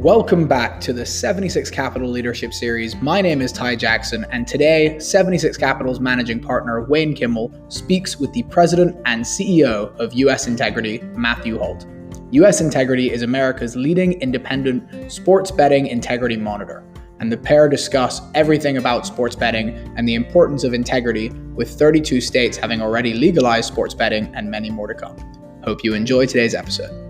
Welcome back to the 76 Capital Leadership Series. My name is Ty Jackson, and today, 76 Capital's managing partner, Wayne Kimmel, speaks with the president and CEO of US Integrity, Matthew Holt. US Integrity is America's leading independent sports betting integrity monitor, and the pair discuss everything about sports betting and the importance of integrity, with 32 states having already legalized sports betting and many more to come. Hope you enjoy today's episode.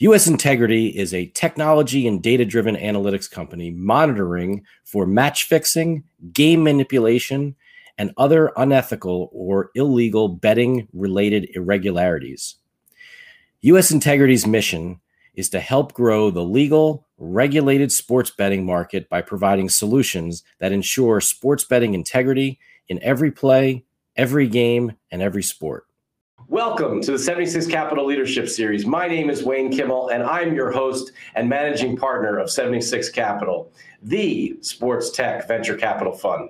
US Integrity is a technology and data driven analytics company monitoring for match fixing, game manipulation, and other unethical or illegal betting related irregularities. US Integrity's mission is to help grow the legal, regulated sports betting market by providing solutions that ensure sports betting integrity in every play, every game, and every sport. Welcome to the 76 Capital Leadership Series. My name is Wayne Kimmel, and I'm your host and managing partner of 76 Capital, the sports tech venture capital fund.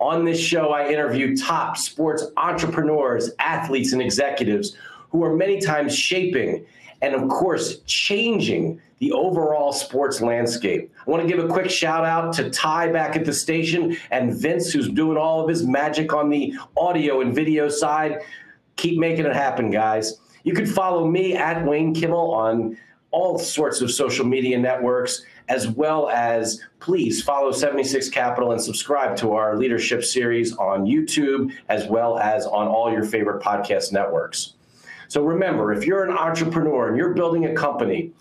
On this show, I interview top sports entrepreneurs, athletes, and executives who are many times shaping and, of course, changing the overall sports landscape. I want to give a quick shout out to Ty back at the station and Vince, who's doing all of his magic on the audio and video side. Keep making it happen, guys. You can follow me at Wayne Kimmel on all sorts of social media networks, as well as please follow 76 Capital and subscribe to our leadership series on YouTube, as well as on all your favorite podcast networks. So remember, if you're an entrepreneur and you're building a company,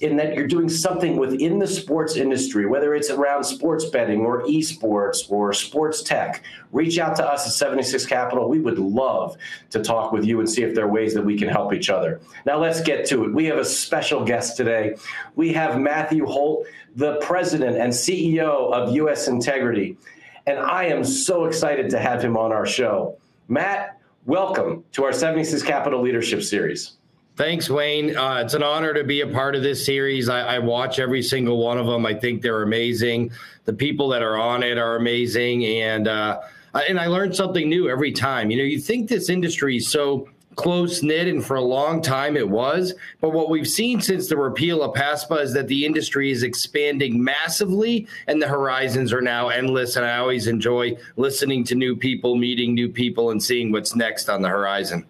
in that you're doing something within the sports industry, whether it's around sports betting or esports or sports tech, reach out to us at 76 Capital. We would love to talk with you and see if there are ways that we can help each other. Now, let's get to it. We have a special guest today. We have Matthew Holt, the president and CEO of US Integrity. And I am so excited to have him on our show. Matt, welcome to our 76 Capital Leadership Series. Thanks, Wayne. Uh, it's an honor to be a part of this series. I, I, watch every single one of them. I think they're amazing. The people that are on it are amazing, and uh, and I learn something new every time. You know, you think this industry is so close knit, and for a long time it was. But what we've seen since the repeal of PASPA is that the industry is expanding massively, and the horizons are now endless. And I always enjoy listening to new people, meeting new people, and seeing what's next on the horizon.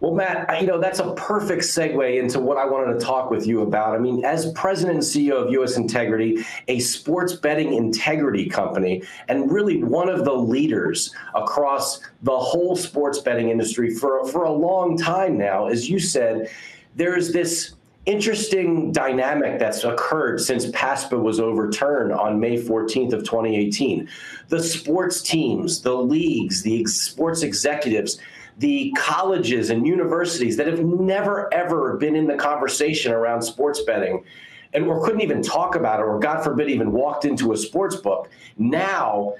Well, Matt, you know, that's a perfect segue into what I wanted to talk with you about. I mean, as president and CEO of US Integrity, a sports betting integrity company, and really one of the leaders across the whole sports betting industry for, for a long time now, as you said, there's this interesting dynamic that's occurred since PASPA was overturned on May 14th of 2018. The sports teams, the leagues, the sports executives, the colleges and universities that have never ever been in the conversation around sports betting and or couldn't even talk about it or god forbid even walked into a sports book now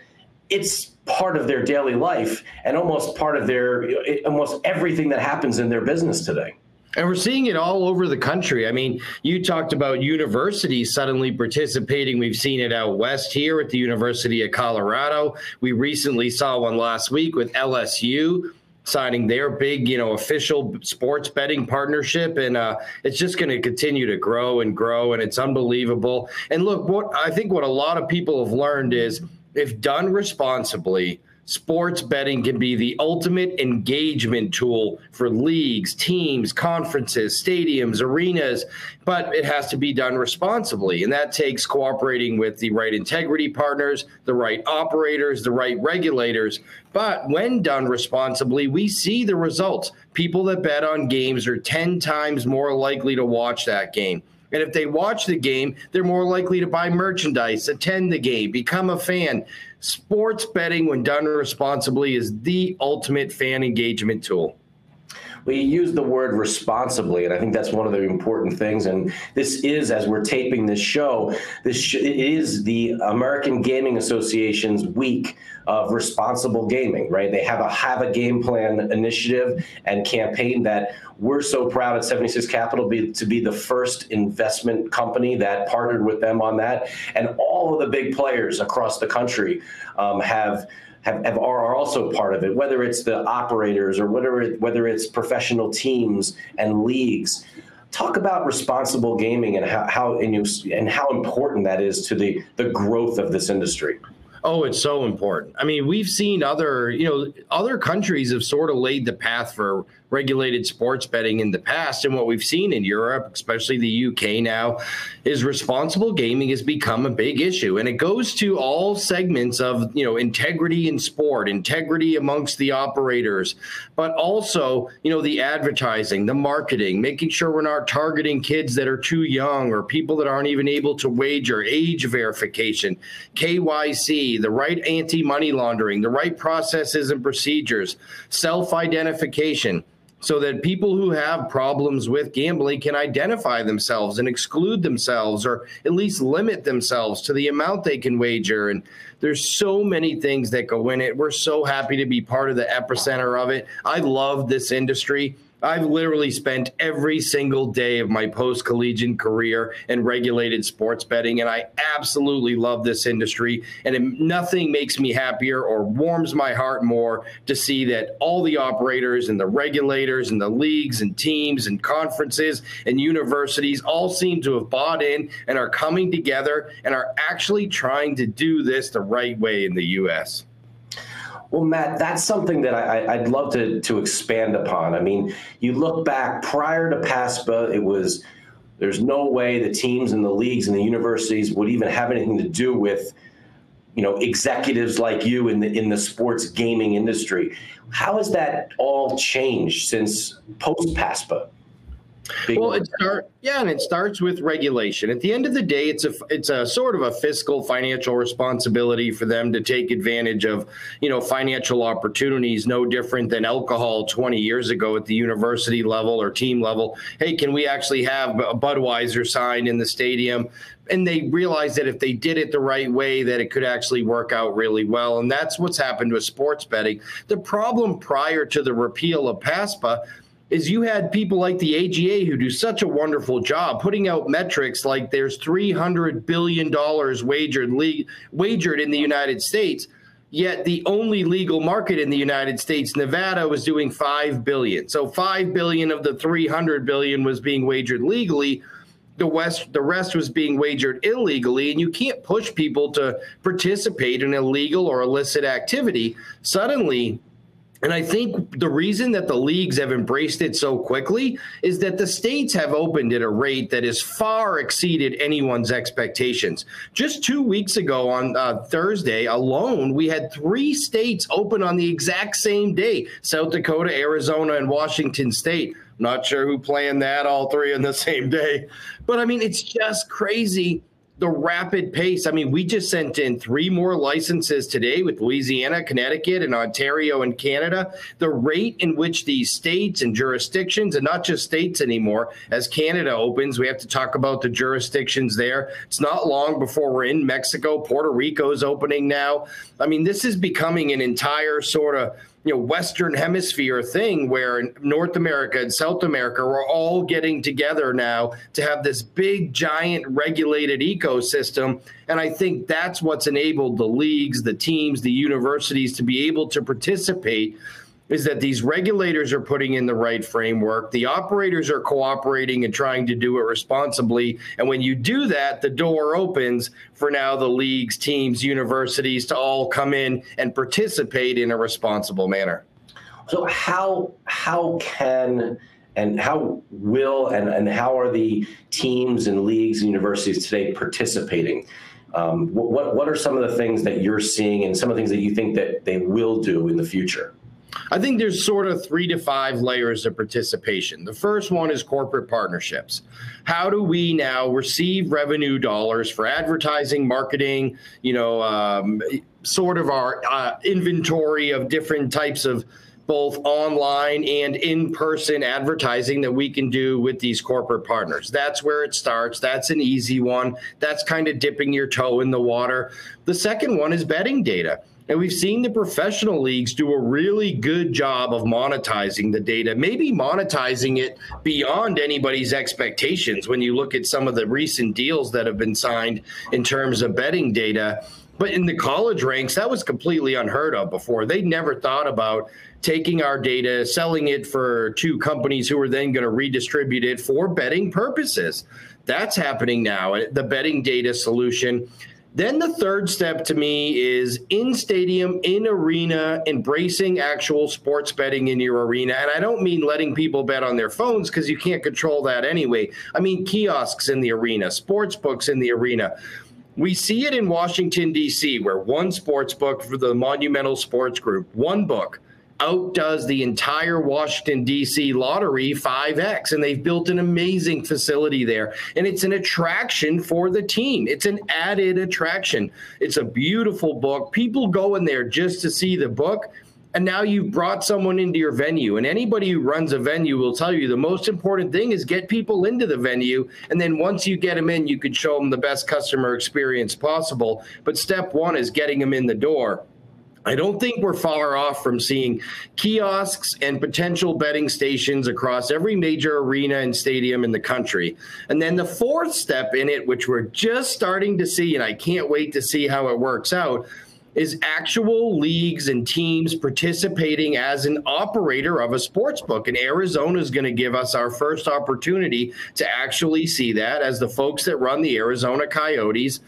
it's part of their daily life and almost part of their almost everything that happens in their business today and we're seeing it all over the country. I mean, you talked about universities suddenly participating. We've seen it out west here at the University of Colorado. We recently saw one last week with LSU signing their big, you know, official sports betting partnership, and uh, it's just going to continue to grow and grow, and it's unbelievable. And look, what I think what a lot of people have learned is, if done responsibly, Sports betting can be the ultimate engagement tool for leagues, teams, conferences, stadiums, arenas, but it has to be done responsibly. And that takes cooperating with the right integrity partners, the right operators, the right regulators. But when done responsibly, we see the results. People that bet on games are 10 times more likely to watch that game. And if they watch the game, they're more likely to buy merchandise, attend the game, become a fan. Sports betting, when done responsibly, is the ultimate fan engagement tool. Well, you use the word responsibly, and I think that's one of the important things. And this is, as we're taping this show, this sh- is the American Gaming Association's week of responsible gaming. Right? They have a have a game plan initiative and campaign that we're so proud at 76 Capital be, to be the first investment company that partnered with them on that, and all of the big players across the country um, have have, have are also part of it, whether it's the operators or whatever, whether it's professional teams and leagues. Talk about responsible gaming and how, how and, you, and how important that is to the, the growth of this industry. Oh, it's so important. I mean, we've seen other, you know, other countries have sort of laid the path for regulated sports betting in the past. And what we've seen in Europe, especially the UK now, is responsible gaming has become a big issue. And it goes to all segments of, you know, integrity in sport, integrity amongst the operators, but also, you know, the advertising, the marketing, making sure we're not targeting kids that are too young or people that aren't even able to wager, age verification, KYC, the right anti money laundering, the right processes and procedures, self identification, so that people who have problems with gambling can identify themselves and exclude themselves or at least limit themselves to the amount they can wager. And there's so many things that go in it. We're so happy to be part of the epicenter of it. I love this industry. I've literally spent every single day of my post collegiate career in regulated sports betting, and I absolutely love this industry. And it, nothing makes me happier or warms my heart more to see that all the operators and the regulators and the leagues and teams and conferences and universities all seem to have bought in and are coming together and are actually trying to do this the right way in the U.S. Well, Matt, that's something that I, would love to, to expand upon. I mean, you look back prior to PASPA, it was there's no way the teams and the leagues and the universities would even have anything to do with you know executives like you in the in the sports gaming industry. How has that all changed since post PASPA? Big well, it start yeah, and it starts with regulation. At the end of the day, it's a it's a sort of a fiscal financial responsibility for them to take advantage of you know financial opportunities. No different than alcohol 20 years ago at the university level or team level. Hey, can we actually have a Budweiser sign in the stadium? and they realized that if they did it the right way that it could actually work out really well and that's what's happened with sports betting the problem prior to the repeal of PASPA is you had people like the AGA who do such a wonderful job putting out metrics like there's 300 billion dollars wagered le- wagered in the United States yet the only legal market in the United States Nevada was doing 5 billion. So 5 billion of the 300 billion was being wagered legally. The west the rest was being wagered illegally and you can't push people to participate in illegal or illicit activity. Suddenly and I think the reason that the leagues have embraced it so quickly is that the states have opened at a rate that has far exceeded anyone's expectations. Just two weeks ago on uh, Thursday alone, we had three states open on the exact same day South Dakota, Arizona, and Washington State. Not sure who planned that, all three on the same day. But I mean, it's just crazy the rapid pace. I mean, we just sent in three more licenses today with Louisiana, Connecticut, and Ontario and Canada. The rate in which these states and jurisdictions, and not just states anymore, as Canada opens, we have to talk about the jurisdictions there. It's not long before we're in Mexico. Puerto Rico is opening now. I mean, this is becoming an entire sort of you know western hemisphere thing where north america and south america are all getting together now to have this big giant regulated ecosystem. And i think that's what's enabled the leagues the teams the universities to be able to participate is that these regulators are putting in the right framework. The operators are cooperating and trying to do it responsibly. And when you do that, the door opens for now the leagues, teams, universities to all come in and participate in a responsible manner. So how how can and how will and, and how are the teams and leagues and universities today participating? Um, what what are some of the things that you're seeing and some of the things that you think that they will do in the future? I think there's sort of three to five layers of participation. The first one is corporate partnerships. How do we now receive revenue dollars for advertising, marketing, you know, um, sort of our uh, inventory of different types of both online and in person advertising that we can do with these corporate partners. That's where it starts. That's an easy one. That's kind of dipping your toe in the water. The second one is betting data. And we've seen the professional leagues do a really good job of monetizing the data, maybe monetizing it beyond anybody's expectations when you look at some of the recent deals that have been signed in terms of betting data. But in the college ranks, that was completely unheard of before. They never thought about taking our data, selling it for two companies who are then going to redistribute it for betting purposes. That's happening now. The betting data solution. Then the third step to me is in stadium, in arena, embracing actual sports betting in your arena. And I don't mean letting people bet on their phones because you can't control that anyway. I mean kiosks in the arena, sports books in the arena. We see it in Washington, D.C., where one sports book for the Monumental Sports Group, one book, outdoes the entire Washington, D.C. lottery 5X. And they've built an amazing facility there. And it's an attraction for the team, it's an added attraction. It's a beautiful book. People go in there just to see the book. And now you've brought someone into your venue. And anybody who runs a venue will tell you the most important thing is get people into the venue. And then once you get them in, you can show them the best customer experience possible. But step one is getting them in the door. I don't think we're far off from seeing kiosks and potential betting stations across every major arena and stadium in the country. And then the fourth step in it, which we're just starting to see, and I can't wait to see how it works out, is actual leagues and teams participating as an operator of a sports book. And Arizona is going to give us our first opportunity to actually see that as the folks that run the Arizona Coyotes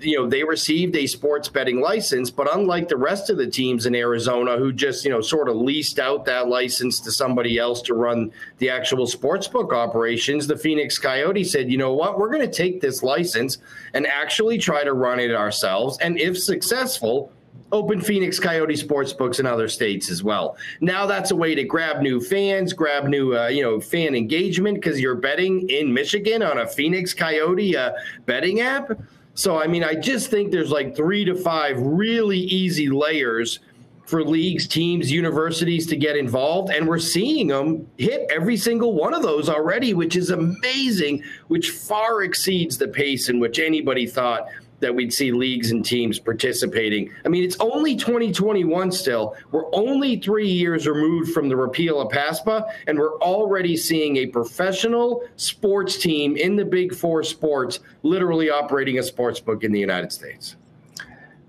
you know, they received a sports betting license, but unlike the rest of the teams in Arizona who just, you know, sort of leased out that license to somebody else to run the actual sports book operations, the Phoenix Coyotes said, you know what, we're going to take this license and actually try to run it ourselves. And if successful, open Phoenix Coyote sports books in other states as well. Now that's a way to grab new fans, grab new uh, you know fan engagement because you're betting in Michigan on a Phoenix Coyote uh, betting app. So, I mean, I just think there's like three to five really easy layers for leagues, teams, universities to get involved. And we're seeing them hit every single one of those already, which is amazing, which far exceeds the pace in which anybody thought that we'd see leagues and teams participating. I mean, it's only 2021 still. We're only three years removed from the repeal of PASPA, and we're already seeing a professional sports team in the big four sports literally operating a sports book in the United States.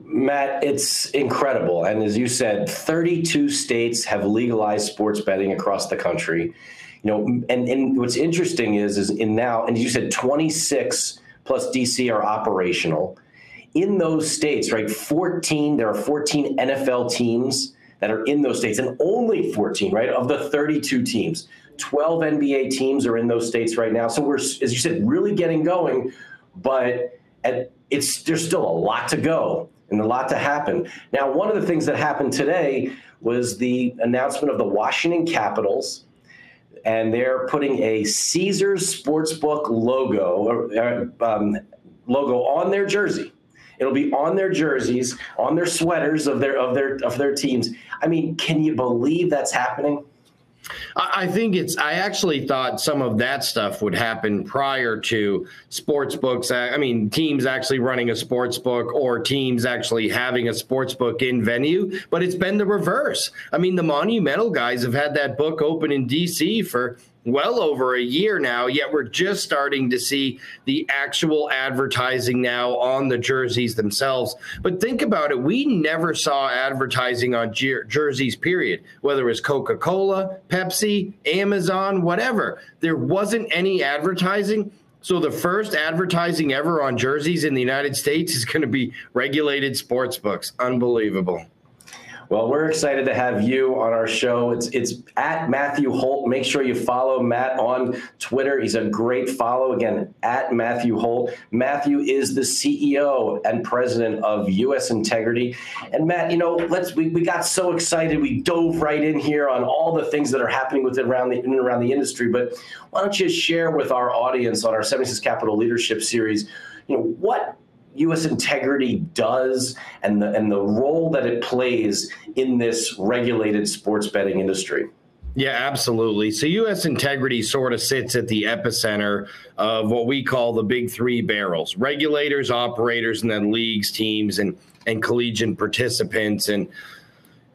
Matt, it's incredible. And as you said, 32 states have legalized sports betting across the country. You know, and, and what's interesting is, is in now, and you said 26 plus DC are operational in those states, right? 14, there are 14 NFL teams that are in those states, and only 14, right, of the 32 teams. 12 NBA teams are in those states right now. So we're, as you said, really getting going, but it's there's still a lot to go and a lot to happen. Now, one of the things that happened today was the announcement of the Washington Capitals, and they're putting a Caesars Sportsbook logo uh, um, logo on their jersey. It'll be on their jerseys, on their sweaters of their of their of their teams. I mean, can you believe that's happening? I think it's. I actually thought some of that stuff would happen prior to sports books. I mean, teams actually running a sports book or teams actually having a sports book in venue. But it's been the reverse. I mean, the Monumental guys have had that book open in DC for well over a year now, yet we're just starting to see the actual advertising now on the jerseys themselves. But think about it, we never saw advertising on jer- jerseys, period, whether it was Coca Cola, Pepsi, Amazon, whatever. There wasn't any advertising. So the first advertising ever on jerseys in the United States is going to be regulated sports books. Unbelievable. Well, we're excited to have you on our show. It's it's at Matthew Holt. Make sure you follow Matt on Twitter. He's a great follow. Again, at Matthew Holt. Matthew is the CEO and president of US Integrity. And Matt, you know, let's we, we got so excited. We dove right in here on all the things that are happening within around the in and around the industry. But why don't you share with our audience on our 76 Capital Leadership Series, you know, what U.S. integrity does and the and the role that it plays in this regulated sports betting industry. Yeah, absolutely. So U.S. integrity sort of sits at the epicenter of what we call the big three barrels: regulators, operators, and then leagues, teams, and and collegiate participants. And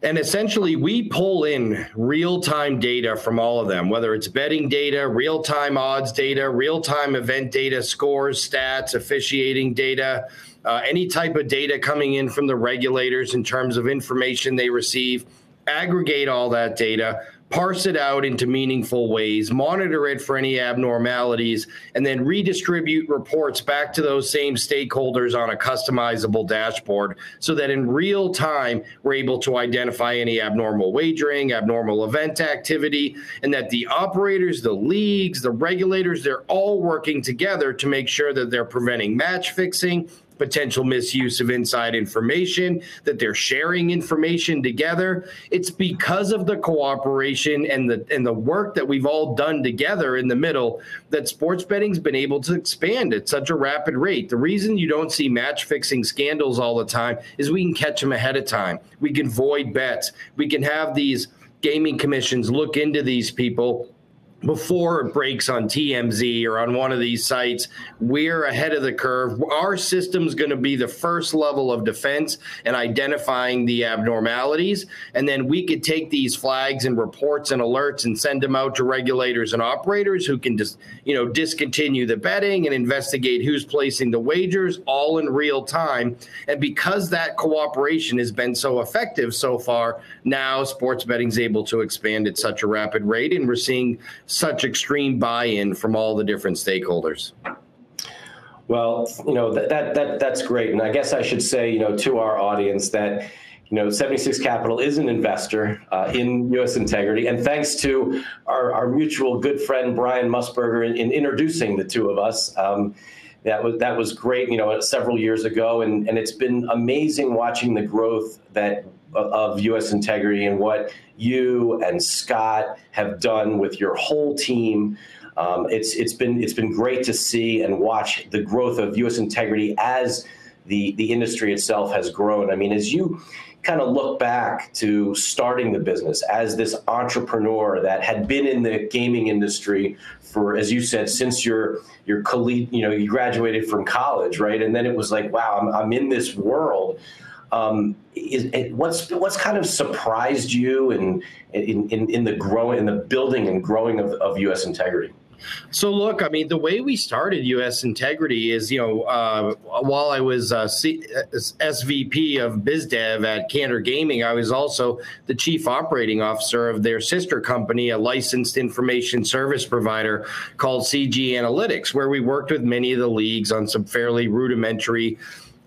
and essentially, we pull in real time data from all of them, whether it's betting data, real time odds data, real time event data, scores, stats, officiating data, uh, any type of data coming in from the regulators in terms of information they receive. aggregate all that data, parse it out into meaningful ways, monitor it for any abnormalities, and then redistribute reports back to those same stakeholders on a customizable dashboard so that in real time we're able to identify any abnormal wagering, abnormal event activity, and that the operators, the leagues, the regulators, they're all working together to make sure that they're preventing match fixing potential misuse of inside information, that they're sharing information together. It's because of the cooperation and the and the work that we've all done together in the middle that sports betting's been able to expand at such a rapid rate. The reason you don't see match fixing scandals all the time is we can catch them ahead of time. We can void bets. We can have these gaming commissions look into these people before it breaks on TMZ or on one of these sites, we're ahead of the curve. Our system's going to be the first level of defense and identifying the abnormalities. And then we could take these flags and reports and alerts and send them out to regulators and operators who can just, you know, discontinue the betting and investigate who's placing the wagers all in real time. And because that cooperation has been so effective so far, now sports betting's able to expand at such a rapid rate. And we're seeing such extreme buy-in from all the different stakeholders? Well, you know that, that that that's great, and I guess I should say, you know, to our audience that you know 76 Capital is an investor uh, in U.S. Integrity, and thanks to our, our mutual good friend Brian Musburger in, in introducing the two of us. Um, that was that was great, you know, several years ago, and and it's been amazing watching the growth that of U.S. integrity and what you and Scott have done with your whole team. Um, it's it's been it's been great to see and watch the growth of U.S. integrity as the the industry itself has grown. I mean, as you kind of look back to starting the business as this entrepreneur that had been in the gaming industry for, as you said, since your your colleague, you know, you graduated from college, right? And then it was like, wow, I'm, I'm in this world. Um, is, what's what's kind of surprised you in in, in, in the growing in the building and growing of, of U.S. integrity? So look, I mean, the way we started U.S. Integrity is, you know, uh, while I was uh, C- SVP of BizDev at Cantor Gaming, I was also the chief operating officer of their sister company, a licensed information service provider called CG Analytics, where we worked with many of the leagues on some fairly rudimentary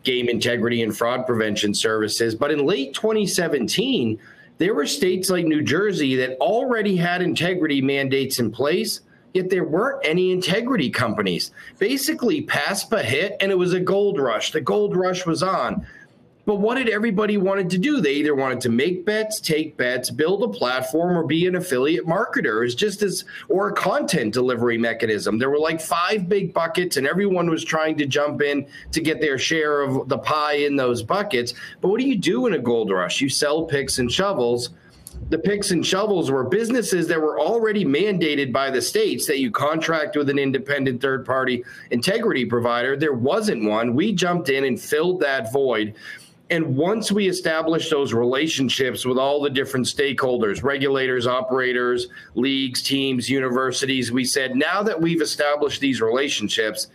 game integrity and fraud prevention services. But in late 2017, there were states like New Jersey that already had integrity mandates in place, yet there weren't any integrity companies. Basically, PASPA hit and it was a gold rush. The gold rush was on. But what did everybody wanted to do? They either wanted to make bets, take bets, build a platform, or be an affiliate marketer. It's just as or a content delivery mechanism. There were like five big buckets, and everyone was trying to jump in to get their share of the pie in those buckets. But what do you do in a gold rush? You sell picks and shovels. The picks and shovels were businesses that were already mandated by the states that you contract with an independent third party integrity provider. There wasn't one. We jumped in and filled that void and once we establish those relationships with all the different stakeholders, regulators, operators, leagues, teams, universities, we said, now that we've established these relationships,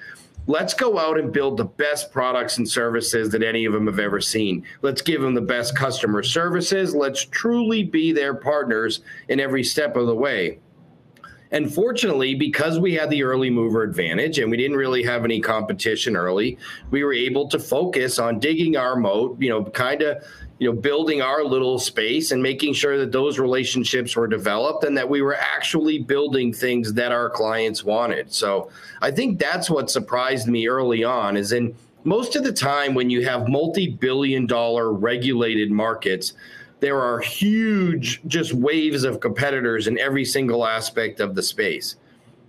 let's go out and build the best products and services that any of them have ever seen. Let's give them the best customer services. Let's truly be their partners in every step of the way. And fortunately, because we had the early mover advantage and we didn't really have any competition early, we were able to focus on digging our moat, you know, kind of, you know, building our little space and making sure that those relationships were developed and that we were actually building things that our clients wanted. So I think that's what surprised me early on is in most of the time when you have multi-billion dollar regulated markets, there are huge just waves of competitors in every single aspect of the space.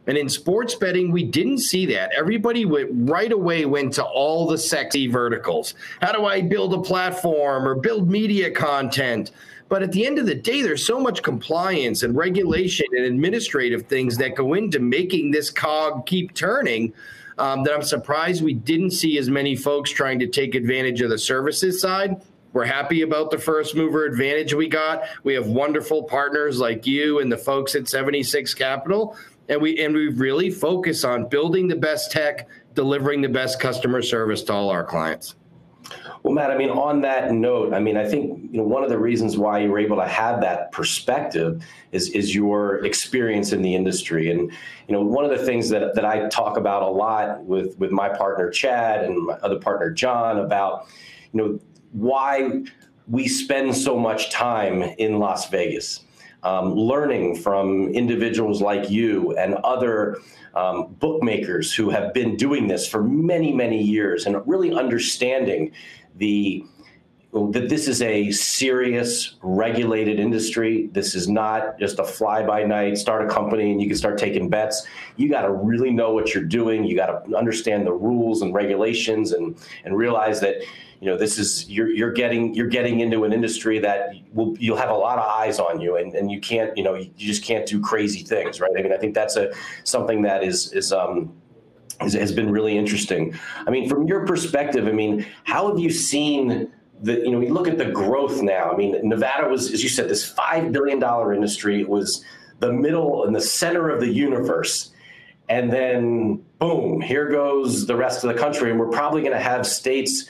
And in sports betting, we didn't see that. Everybody went right away went to all the sexy verticals. How do I build a platform or build media content? But at the end of the day, there's so much compliance and regulation and administrative things that go into making this cog keep turning um, that I'm surprised we didn't see as many folks trying to take advantage of the services side we're happy about the first mover advantage we got. We have wonderful partners like you and the folks at 76 Capital. And we and we really focus on building the best tech, delivering the best customer service to all our clients. Well, Matt, I mean, on that note, I mean, I think you know one of the reasons why you were able to have that perspective is is your experience in the industry, and you know, one of the things that that I talk about a lot with with my partner Chad and my other partner John about, you know, why we spend so much time in Las Vegas. Um, learning from individuals like you and other um, bookmakers who have been doing this for many, many years and really understanding the that this is a serious regulated industry. This is not just a fly by night, start a company and you can start taking bets. You got to really know what you're doing. You got to understand the rules and regulations and and realize that you know this is you're you're getting you're getting into an industry that will you'll have a lot of eyes on you and, and you can't you know you just can't do crazy things right i mean i think that's a something that is is um has been really interesting. I mean, from your perspective, I mean, how have you seen the, you know, we look at the growth now. I mean, Nevada was, as you said, this $5 billion industry. It was the middle and the center of the universe. And then, boom, here goes the rest of the country. And we're probably going to have states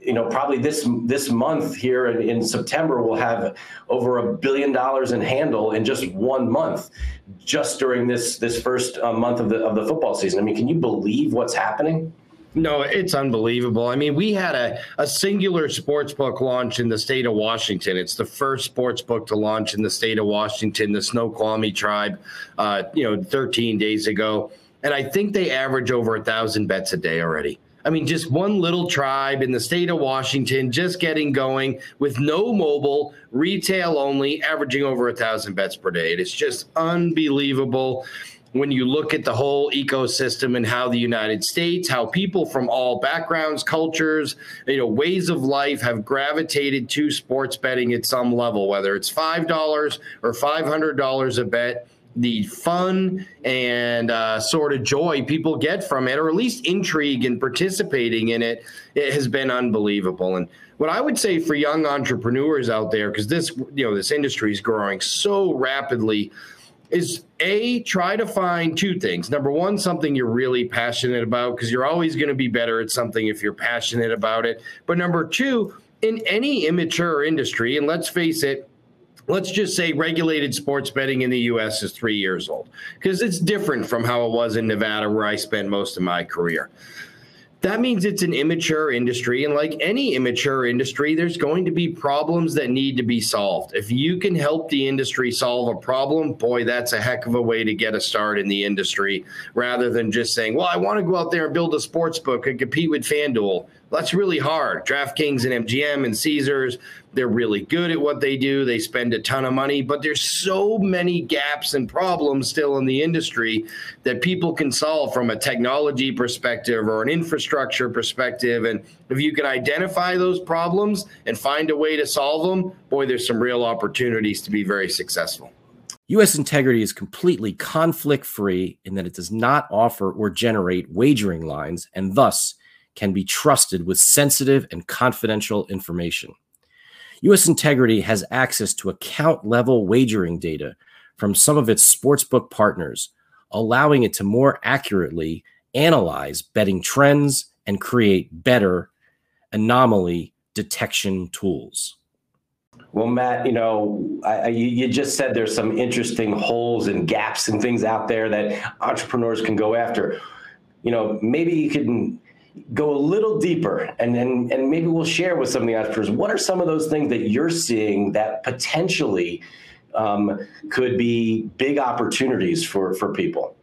you know, probably this this month here in, in, September, we'll have over a billion dollars in handle in just one month, just during this this first uh, month of the of the football season. I mean, can you believe what's happening? No, it's unbelievable. I mean, we had a, a singular sports book launch in the state of Washington. It's the first sports book to launch in the state of Washington, the Snoqualmie tribe, uh, you know, 13 days ago. And I think they average over a thousand bets a day already. I mean, just one little tribe in the state of Washington just getting going with no mobile, retail only, averaging over a thousand bets per day. It is just unbelievable when you look at the whole ecosystem and how the United States, how people from all backgrounds, cultures, you know, ways of life have gravitated to sports betting at some level, whether it's $5 or $500 a bet the fun and uh, sort of joy people get from it, or at least intrigue in participating in it, it has been unbelievable. And what I would say for young entrepreneurs out there, because this you know this industry is growing so rapidly, is a try to find two things. Number one, something you're really passionate about, because you're always going to be better at something if you're passionate about it. But number two, in any immature industry, and let's face it let's just say regulated sports betting in the US is three years old because it's different from how it was in Nevada, where I spent most of my career. That means it's an immature industry. And like any immature industry, there's going to be problems that need to be solved. If you can help the industry solve a problem, boy, that's a heck of a way to get a start in the industry rather than just saying, well, I want to go out there and build a sports book and compete with FanDuel. That's really hard. DraftKings and MGM and Caesars, they're really good at what they do. They spend a ton of money, but there's so many gaps and problems still in the industry that people can solve from a technology perspective or an infrastructure perspective. And if you can identify those problems and find a way to solve them, boy, there's some real opportunities to be very successful. US Integrity is completely conflict free in that it does not offer or generate wagering lines and thus can be trusted with sensitive and confidential information. US Integrity has access to account level wagering data from some of its sportsbook partners, allowing it to more accurately analyze betting trends and create better anomaly detection tools. Well, Matt, you know, I, you just said there's some interesting holes and gaps and things out there that entrepreneurs can go after. You know, maybe you can go a little deeper and, and, and maybe we'll share with some of the entrepreneurs what are some of those things that you're seeing that potentially um, could be big opportunities for, for people?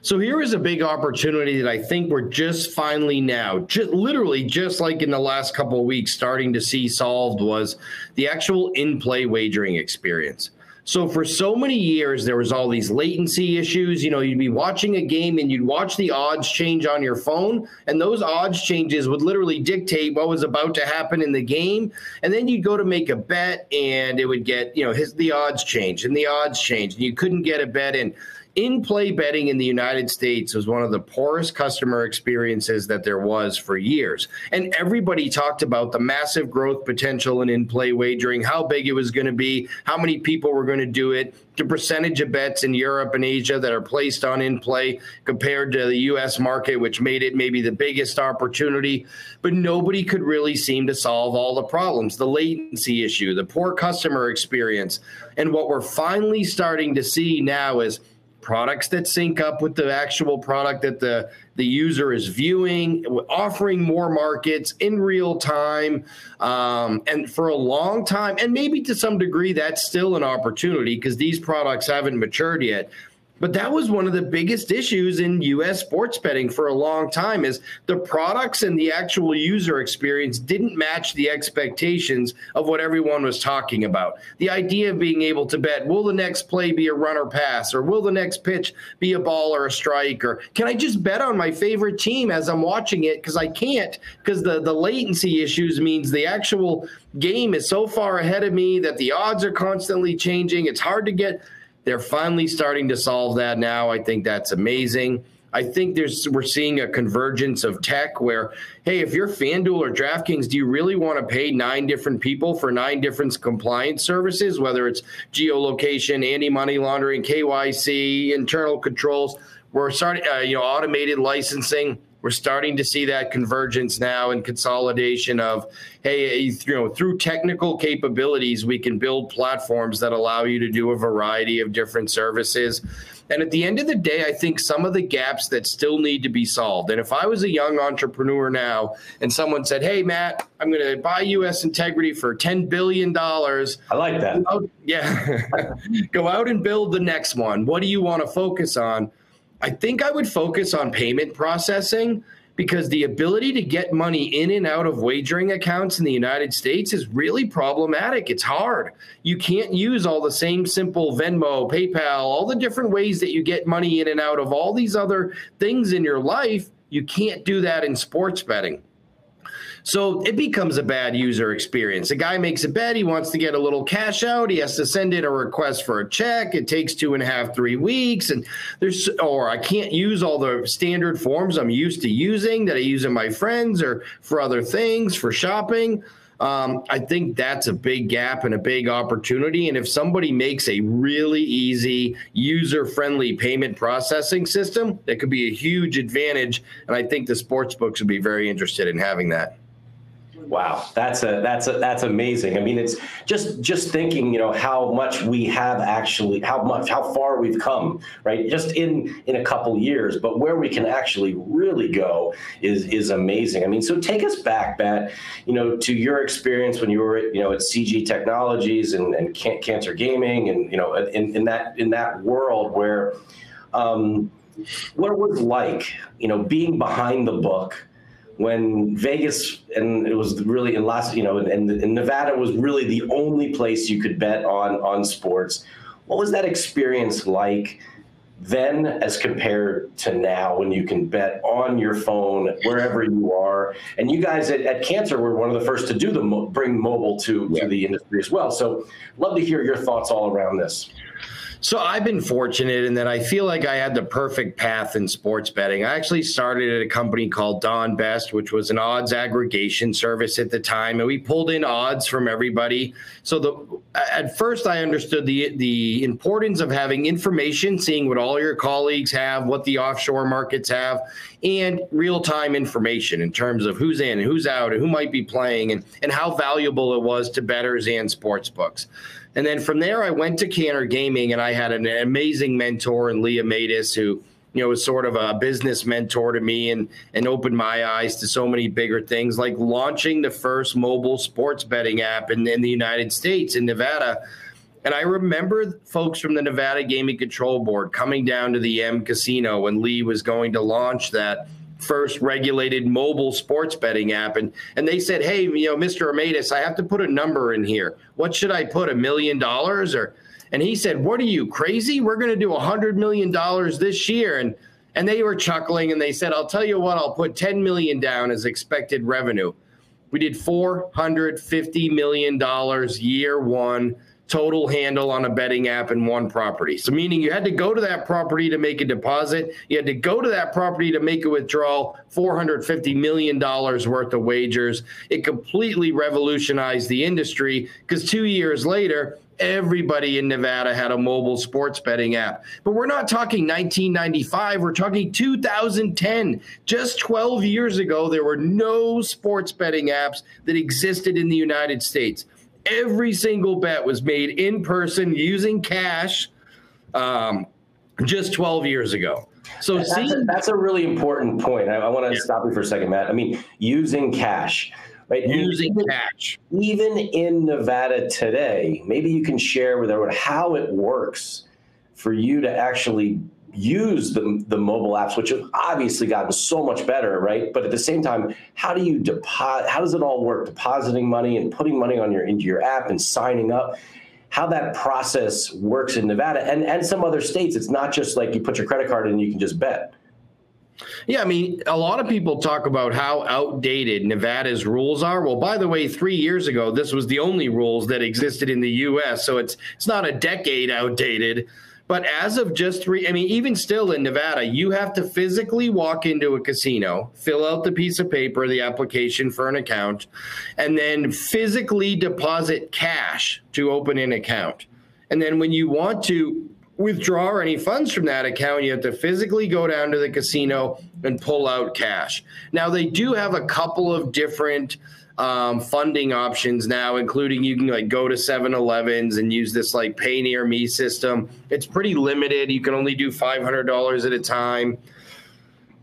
So here is a big opportunity that I think we're just finally now, just literally just like in the last couple of weeks, starting to see solved was the actual in-play wagering experience. So for so many years, there was all these latency issues. You know, you'd be watching a game and you'd watch the odds change on your phone, and those odds changes would literally dictate what was about to happen in the game. And then you'd go to make a bet, and it would get, you know, his the odds change and the odds change, and you couldn't get a bet in in play betting in the United States was one of the poorest customer experiences that there was for years. And everybody talked about the massive growth potential in in play wagering, how big it was going to be, how many people were going to do it, the percentage of bets in Europe and Asia that are placed on in play compared to the US market, which made it maybe the biggest opportunity. But nobody could really seem to solve all the problems the latency issue, the poor customer experience. And what we're finally starting to see now is products that sync up with the actual product that the the user is viewing, offering more markets in real time, um, and for a long time, and maybe to some degree that's still an opportunity because these products haven't matured yet. But that was one of the biggest issues in US sports betting for a long time is the products and the actual user experience didn't match the expectations of what everyone was talking about. The idea of being able to bet, will the next play be a run or pass or will the next pitch be a ball or a strike or can I just bet on my favorite team as I'm watching it because I can't because the the latency issues means the actual game is so far ahead of me that the odds are constantly changing. It's hard to get they're finally starting to solve that now. I think that's amazing. I think there's we're seeing a convergence of tech where, hey, if you're FanDuel or DraftKings, do you really want to pay nine different people for nine different compliance services, whether it's geolocation, anti-money laundering, KYC, internal controls? We're starting, uh, you know, automated licensing we're starting to see that convergence now and consolidation of hey eh, you know through technical capabilities we can build platforms that allow you to do a variety of different services. And at the end of the day i think some of the gaps that still need to be solved. And if i was a young entrepreneur now and someone said hey matt i'm going to buy us integrity for 10 billion dollars i like that. yeah go out and build the next one. What do you want to focus on I think I would focus on payment processing because the ability to get money in and out of wagering accounts in the United States is really problematic. It's hard. You can't use all the same simple Venmo, PayPal, all the different ways that you get money in and out of all these other things in your life. You can't do that in sports betting. So it becomes a bad user experience. A guy makes a bet, he wants to get a little cash out, he has to send in a request for a check. It takes two and a half, three weeks. And there's, or I can't use all the standard forms I'm used to using that I use in my friends or for other things, for shopping. Um, I think that's a big gap and a big opportunity. And if somebody makes a really easy, user friendly payment processing system, that could be a huge advantage. And I think the sports books would be very interested in having that. Wow, that's a that's a that's amazing. I mean, it's just just thinking, you know, how much we have actually, how much, how far we've come, right? Just in in a couple years, but where we can actually really go is is amazing. I mean, so take us back, Matt, you know, to your experience when you were, at, you know, at CG Technologies and and Cantor Gaming, and you know, in in that in that world where, um, what it was like, you know, being behind the book when Vegas and it was really in Las, you know, and, and Nevada was really the only place you could bet on on sports. What was that experience like then as compared to now when you can bet on your phone wherever you are? And you guys at, at Cantor were one of the first to do the bring mobile to, yeah. to the industry as well. So love to hear your thoughts all around this. So I've been fortunate in that I feel like I had the perfect path in sports betting. I actually started at a company called Don Best, which was an odds aggregation service at the time, and we pulled in odds from everybody. So the at first I understood the the importance of having information, seeing what all your colleagues have, what the offshore markets have, and real time information in terms of who's in and who's out and who might be playing and, and how valuable it was to bettors and sports books. And then from there, I went to Cantor Gaming, and I had an amazing mentor in Lee Amaitis, who you know was sort of a business mentor to me, and and opened my eyes to so many bigger things, like launching the first mobile sports betting app in, in the United States in Nevada. And I remember folks from the Nevada Gaming Control Board coming down to the M Casino when Lee was going to launch that first regulated mobile sports betting app. And, and they said, hey, you know, Mr. Amaitis, I have to put a number in here. What should I put? A million dollars? Or and he said, What are you crazy? We're going to do a hundred million dollars this year. And and they were chuckling and they said, I'll tell you what, I'll put 10 million down as expected revenue. We did $450 million year one total handle on a betting app in one property. So, meaning you had to go to that property to make a deposit, you had to go to that property to make a withdrawal, $450 million worth of wagers. It completely revolutionized the industry because two years later, everybody in Nevada had a mobile sports betting app. But we're not talking 1995, we're talking 2010. Just 12 years ago, there were no sports betting apps that existed in the United States. Every single bet was made in person using cash um, just 12 years ago. So that's, see, a, that's a really important point. I, I want to yeah. stop you for a second, Matt. I mean, using cash, right? Using even, cash. Even in Nevada today, maybe you can share with everyone how it works for you to actually use the, the mobile apps, which have obviously gotten so much better, right? But at the same time, how do you deposit? How does it all work? Depositing money and putting money on your into your app and signing up. How that process works in Nevada and and some other states. It's not just like you put your credit card in and you can just bet. Yeah, I mean, a lot of people talk about how outdated Nevada's rules are. Well, by the way, three years ago, this was the only rules that existed in the U.S., so it's it's not a decade outdated. But as of just three, I mean, even still in Nevada, you have to physically walk into a casino, fill out the piece of paper, the application for an account, and then physically deposit cash to open an account. And then when you want to withdraw any funds from that account, you have to physically go down to the casino and pull out cash. Now, they do have a couple of different um, funding options now, including you can like go to 7-Elevens and use this like PayNearMe system. It's pretty limited. You can only do $500 at a time.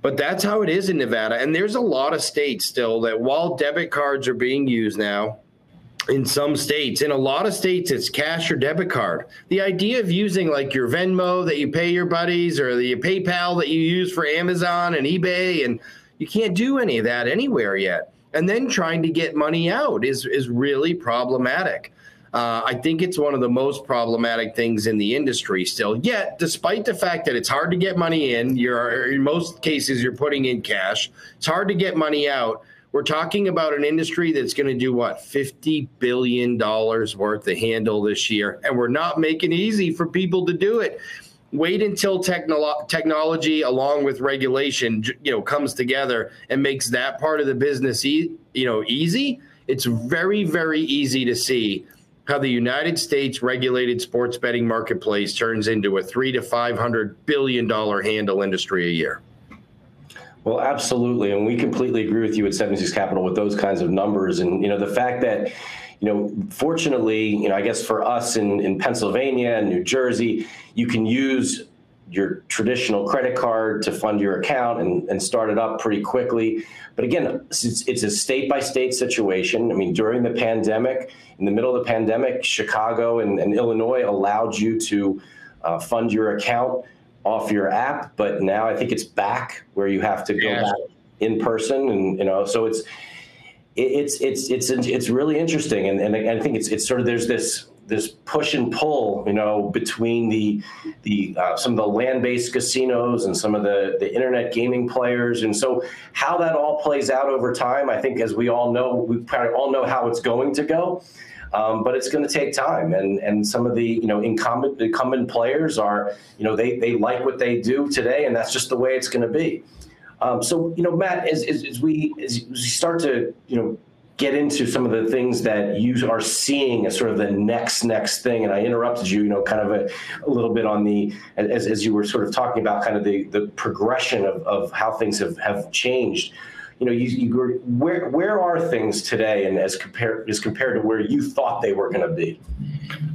But that's how it is in Nevada. And there's a lot of states still that while debit cards are being used now, in some states, in a lot of states, it's cash or debit card. The idea of using like your Venmo that you pay your buddies or the PayPal that you use for Amazon and eBay, and you can't do any of that anywhere yet and then trying to get money out is is really problematic. Uh, I think it's one of the most problematic things in the industry still. Yet, despite the fact that it's hard to get money in, you're in most cases you're putting in cash. It's hard to get money out. We're talking about an industry that's going to do what fifty billion dollars worth of handle this year, and we're not making it easy for people to do it wait until technolo- technology along with regulation you know comes together and makes that part of the business e- you know easy it's very very easy to see how the United States regulated sports betting marketplace turns into a 3 to 500 billion dollar handle industry a year well, absolutely, and we completely agree with you at 76 Capital with those kinds of numbers, and you know the fact that you know, fortunately, you know, I guess for us in, in Pennsylvania and New Jersey, you can use your traditional credit card to fund your account and, and start it up pretty quickly. But again, it's, it's a state by state situation. I mean, during the pandemic, in the middle of the pandemic, Chicago and, and Illinois allowed you to uh, fund your account off your app, but now I think it's back where you have to go yeah. back in person, and you know, so it's it's it's it's it's really interesting, and and I think it's it's sort of there's this this push and pull, you know, between the the uh, some of the land-based casinos and some of the the internet gaming players, and so how that all plays out over time, I think, as we all know, we probably all know how it's going to go. Um, but it's going to take time, and and some of the you know incumbent incumbent players are you know they they like what they do today, and that's just the way it's going to be. Um, so, you know, Matt, as, as, as, we as we start to, you know, get into some of the things that you are seeing as sort of the next next thing, and I interrupted you, you know, kind of a, a little bit on the as, as you were sort of talking about kind of the the progression of, of how things have have changed. You know, you, you where where are things today, and as compared as compared to where you thought they were going to be?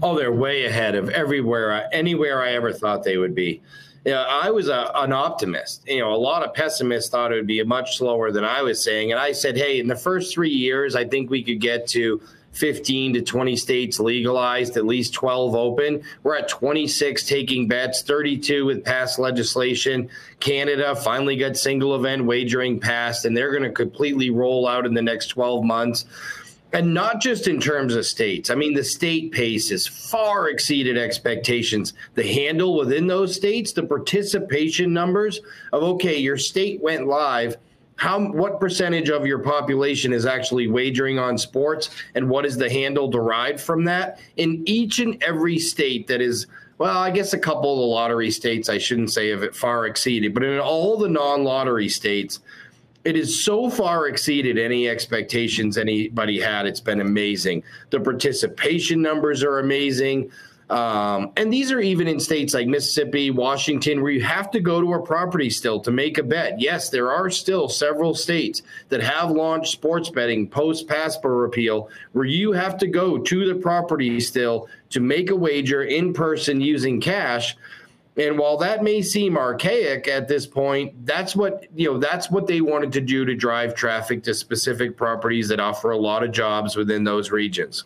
Oh, they're way ahead of everywhere, anywhere I ever thought they would be know, I was a, an optimist. You know, a lot of pessimists thought it would be much slower than I was saying. And I said, hey, in the first three years, I think we could get to 15 to 20 states legalized, at least 12 open. We're at 26 taking bets, 32 with passed legislation. Canada finally got single event wagering passed, and they're going to completely roll out in the next 12 months and not just in terms of states. I mean, the state pace has far exceeded expectations. The handle within those states, the participation numbers of, okay, your state went live. How what percentage of your population is actually wagering on sports and what is the handle derived from that? In each and every state that is well i guess a couple of the lottery states i shouldn't say have it far exceeded but in all the non-lottery states it has so far exceeded any expectations anybody had. It's been amazing. The participation numbers are amazing um, and these are even in states like Mississippi, Washington, where you have to go to a property still to make a bet. Yes, there are still several states that have launched sports betting post PASPA repeal, where you have to go to the property still to make a wager in person using cash. And while that may seem archaic at this point, that's what you know. That's what they wanted to do to drive traffic to specific properties that offer a lot of jobs within those regions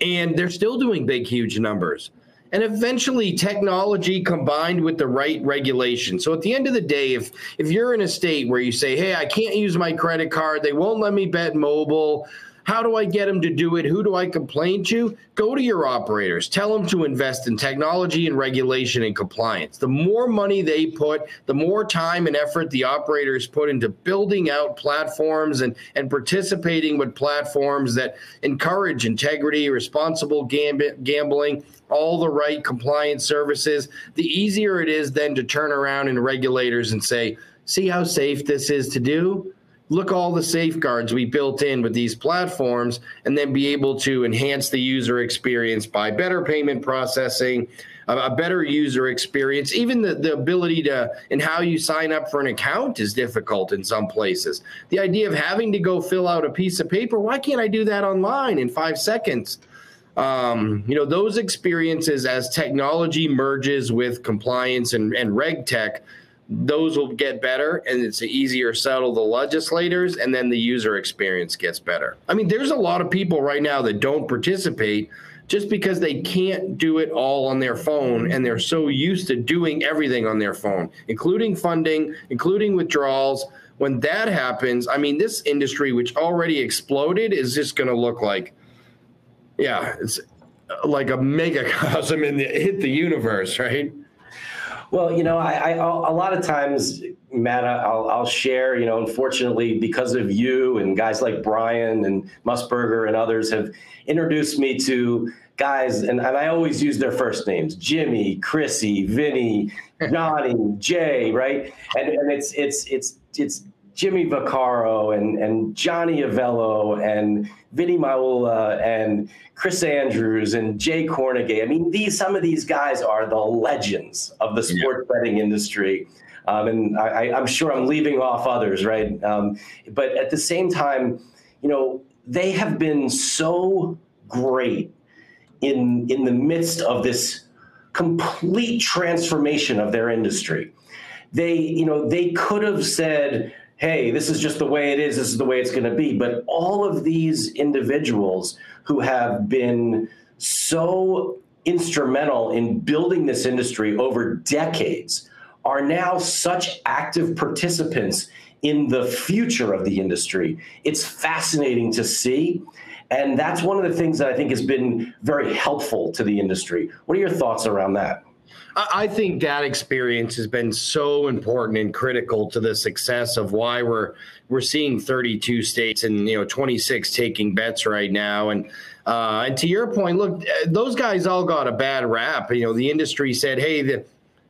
and they're still doing big, huge numbers. And eventually, technology combined with the right regulation. So at the end of the day, if if you're in a state where you say, "Hey, I can't use my credit card," they won't let me bet mobile. How do I get them to do it? Who do I complain to? Go to your operators. Tell them to invest in technology and regulation and compliance. The more money they put, the more time and effort the operators put into building out platforms and, and participating with platforms that encourage integrity, responsible gambling, all the right compliance services, the easier it is then to turn around and regulators and say, see how safe this is to do? Look all the safeguards we built in with these platforms and then be able to enhance the user experience by better payment processing a, better user experience. Even the, the ability to and how you sign up for an account is difficult in some places. The idea of having to go fill out a piece of paper why can't i do that online in five seconds? Um, you know those experiences as technology merges with compliance and, and reg tech those will get better and it's easier to settle the legislators and then the user experience gets better. I mean, there's a lot of people right now that don't participate just because they can't do it all on their phone and they're so used to doing everything on their phone, including funding, including withdrawals. When that happens, I mean, this industry, which already exploded, is just going to look like, yeah, it's like a megacosm in the hit the universe, right? Well, you know, I, I a lot of times, Matt, I'll, I'll share. You know, unfortunately, because of you and guys like Brian and Musburger and others have introduced me to guys, and, and I always use their first names: Jimmy, Chrissy, Vinny, Johnny, Jay, right? And and it's it's it's it's Jimmy Vaccaro and and Johnny Avello and Vinnie Magliulo and Chris Andrews and Jay Kornegay. I mean, these some of these guys are the legends of the sports yeah. betting industry. Um, and I, am sure I'm leaving off others, right? Um, but at the same time, you know, they have been so great in in the midst of this complete transformation of their industry. They, you know, they could have said, hey, this is just the way it is, this is the way it's going to be. But all of these individuals who have been so instrumental in building this industry over decades are now such active participants in the future of the industry. It's fascinating to see. And that's one of the things that I think has been very helpful to the industry. What are your thoughts around that? I think that experience has been so important and critical to the success of why we're we're seeing 32 states and you know 26 taking bets right now. And uh, and to your point, look, those guys all got a bad rap. You know, the industry said, hey, the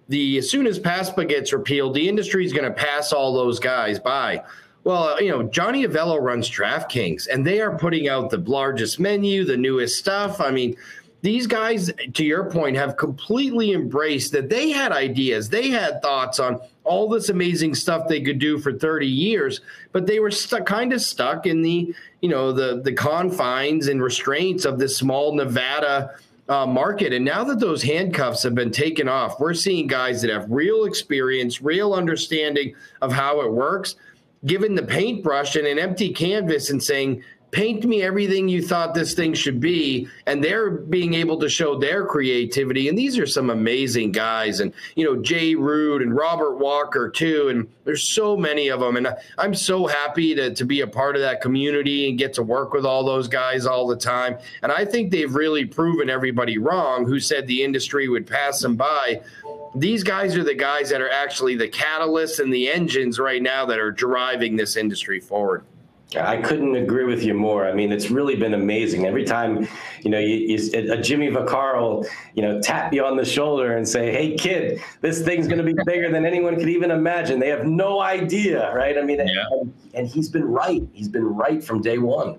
the as soon as PASPA gets repealed, the industry is going to pass all those guys by. Well, you know, Johnny Avello runs DraftKings, and they are putting out the largest menu, the newest stuff. I mean, these guys, to your point, have completely embraced that they had ideas, they had thoughts on all this amazing stuff they could do for 30 years, but they were stuck, kind of stuck in the, you know, the the confines and restraints of this small Nevada uh, market. And now that those handcuffs have been taken off, we're seeing guys that have real experience, real understanding of how it works, given the paintbrush and an empty canvas and saying, paint me everything you thought this thing should be and they're being able to show their creativity. And these are some amazing guys and you know jay rood and robert walker too and there's so many of them and i'm so happy to, to be a part of that community and get to work with all those guys all the time. And i think they've really proven everybody wrong who said the industry would pass them by. These guys are the guys that are actually the catalysts and the engines right now that are driving this industry forward. I couldn't agree with you more. I mean, it's really been amazing. Every time, you know, you, you, a Jimmy Vaccaro, you know, tap you on the shoulder and say, "Hey, kid, this thing's going to be bigger than anyone could even imagine." They have no idea, right? I mean, yeah. and, and he's been right. He's been right from day one.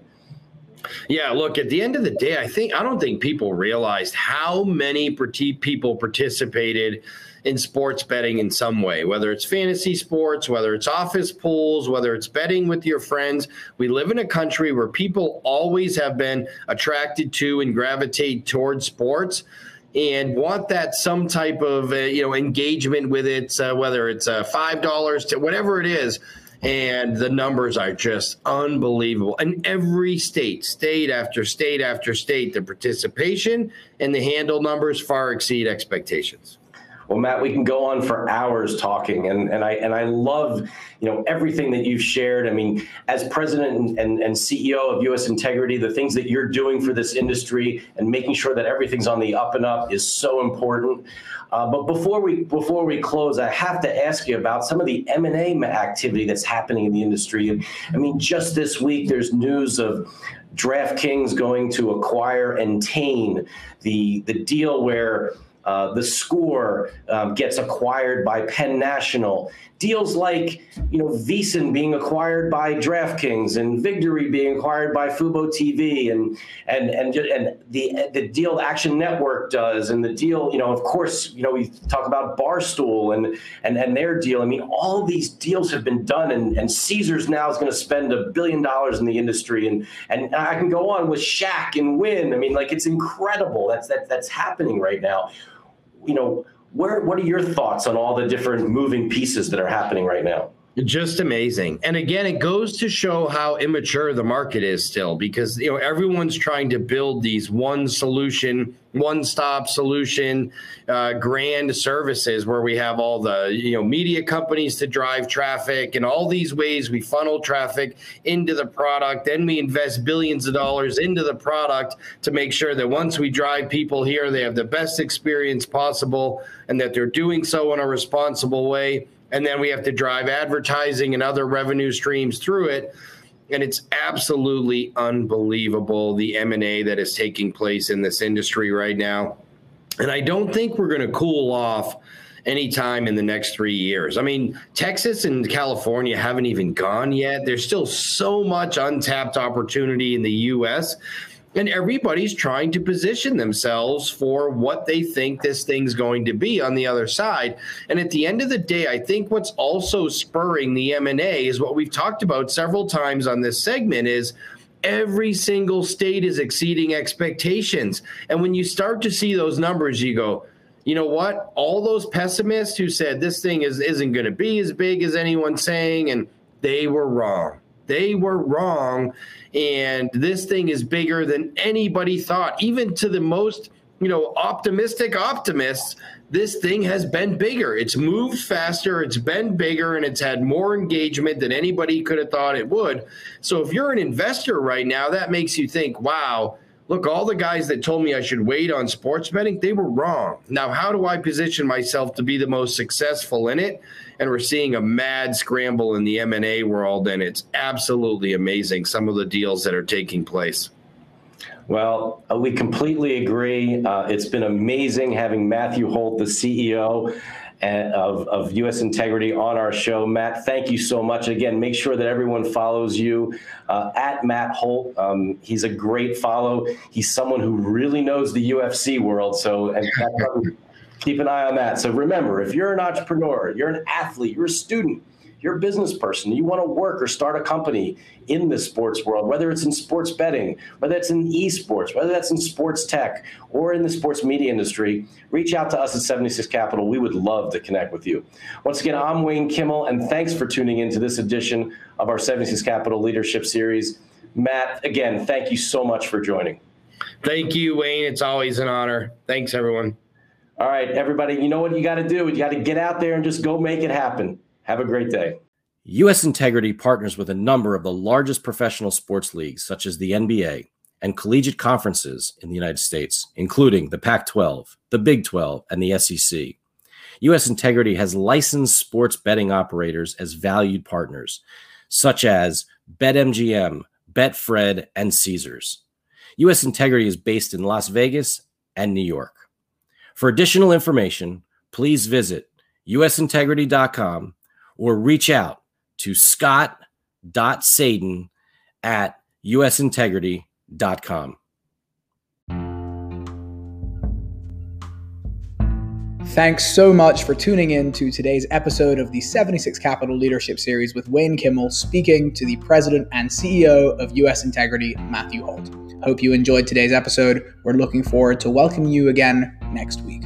Yeah, look, at the end of the day, I think I don't think people realized how many people participated in sports betting in some way, whether it's fantasy sports, whether it's office pools, whether it's betting with your friends. We live in a country where people always have been attracted to and gravitate towards sports and want that some type of uh, you know engagement with it, uh, whether it's uh, five dollars to whatever it is. And the numbers are just unbelievable. In every state, state after state after state, the participation and the handle numbers far exceed expectations. Well, Matt, we can go on for hours talking, and, and I and I love you know everything that you've shared. I mean, as president and, and, and, CEO of U.S. Integrity, the things that you're doing for this industry and making sure that everything's on the up and up is so important. Uh, but before we before we close, I have to ask you about some of the M and A activity that's happening in the industry. I mean, just this week, there's news of DraftKings going to acquire Entain, the the deal where uh, the score um, gets acquired by Penn National. Deals like, you know, VSiN being acquired by DraftKings and Vigtory being acquired by Fubo TV and and and and the the deal Action Network does and the deal, you know, of course, you know, we talk about Barstool and and and their deal. I mean, all these deals have been done and, and Caesars now is going to spend a billion dollars in the industry and and I can go on with Shaq and Wynn. I mean, like it's incredible. That's that that's happening right now you know, where what are your thoughts on all the different moving pieces that are happening right now? Just amazing. And again, it goes to show how immature the market is still because you know everyone's trying to build these one solution, one-stop solution, uh, grand services where we have all the you know media companies to drive traffic and all these ways we funnel traffic into the product. Then we invest billions of dollars into the product to make sure that once we drive people here, they have the best experience possible and that they're doing so in a responsible way and then we have to drive advertising and other revenue streams through it. And it's absolutely unbelievable the m&a that is taking place in this industry right now. And i don't think we're going to cool off anytime in the next three years. I mean texas and california haven't even gone yet. There's still so much untapped opportunity in the us and everybody's trying to position themselves for what they think this thing's going to be on the other side. And at the end of the day i think what's also spurring the m&a is what we've talked about several times on this segment is every single state is exceeding expectations. And when you start to see those numbers you go you know what? All those pessimists who said this thing is isn't going to be as big as anyone's saying and they were wrong they were wrong. And this thing is bigger than anybody thought, even to the most, you know, optimistic optimists. This thing has been bigger. It's moved faster, it's been bigger, and it's had more engagement than anybody could have thought it would. So, if you're an investor right now, that makes you think, wow, look, all the guys that told me I should wait on sports betting, they were wrong. Now, how do I position myself to be the most successful in it? And we're seeing a mad scramble in the M&A world, and it's absolutely amazing some of the deals that are taking place. Well, uh, we completely agree. Uh, it's been amazing having Matthew Holt, the CEO of, of U.S. Integrity on our show. Matt, thank you so much. Again, make sure that everyone follows you uh, at Matt Holt. Um, he's a great follow. He's someone who really knows the UFC world. So, keep an eye on that. So remember, if you're an entrepreneur, you're an athlete, you're a student, you're a business person, you want to work or start a company in the sports world, whether it's in sports betting, whether it's in esports, whether that's in sports tech or in the sports media industry, reach out to us at 76 Capital. We would love to connect with you. Once again, I'm Wayne Kimmel, and thanks for tuning in to this edition of our 76 Capital Leadership Series. Matt, again, thank you so much for joining. Thank you, Wayne. It's always an honor. Thanks, everyone. All right, everybody, you know what you got to do? You got to get out there and just go make it happen. Have a great day. U.S. Integrity partners with a number of the largest professional sports leagues, such as the NBA and collegiate conferences in the United States, including the Pac 12, the Big 12, and the SEC. US Integrity has licensed sports betting operators as valued partners, such as BetMGM, Betfred, and Caesars. US Integrity is based in Las Vegas and New York. For additional information, please visit usintegrity.com or reach out to scott.saden at usintegrity.com. Thanks so much for tuning in to today's episode of the 76 Capital Leadership Series with Wayne Kimmel speaking to the President and CEO of US Integrity, Matthew Holt. Hope you enjoyed today's episode. We're looking forward to welcoming you again next week.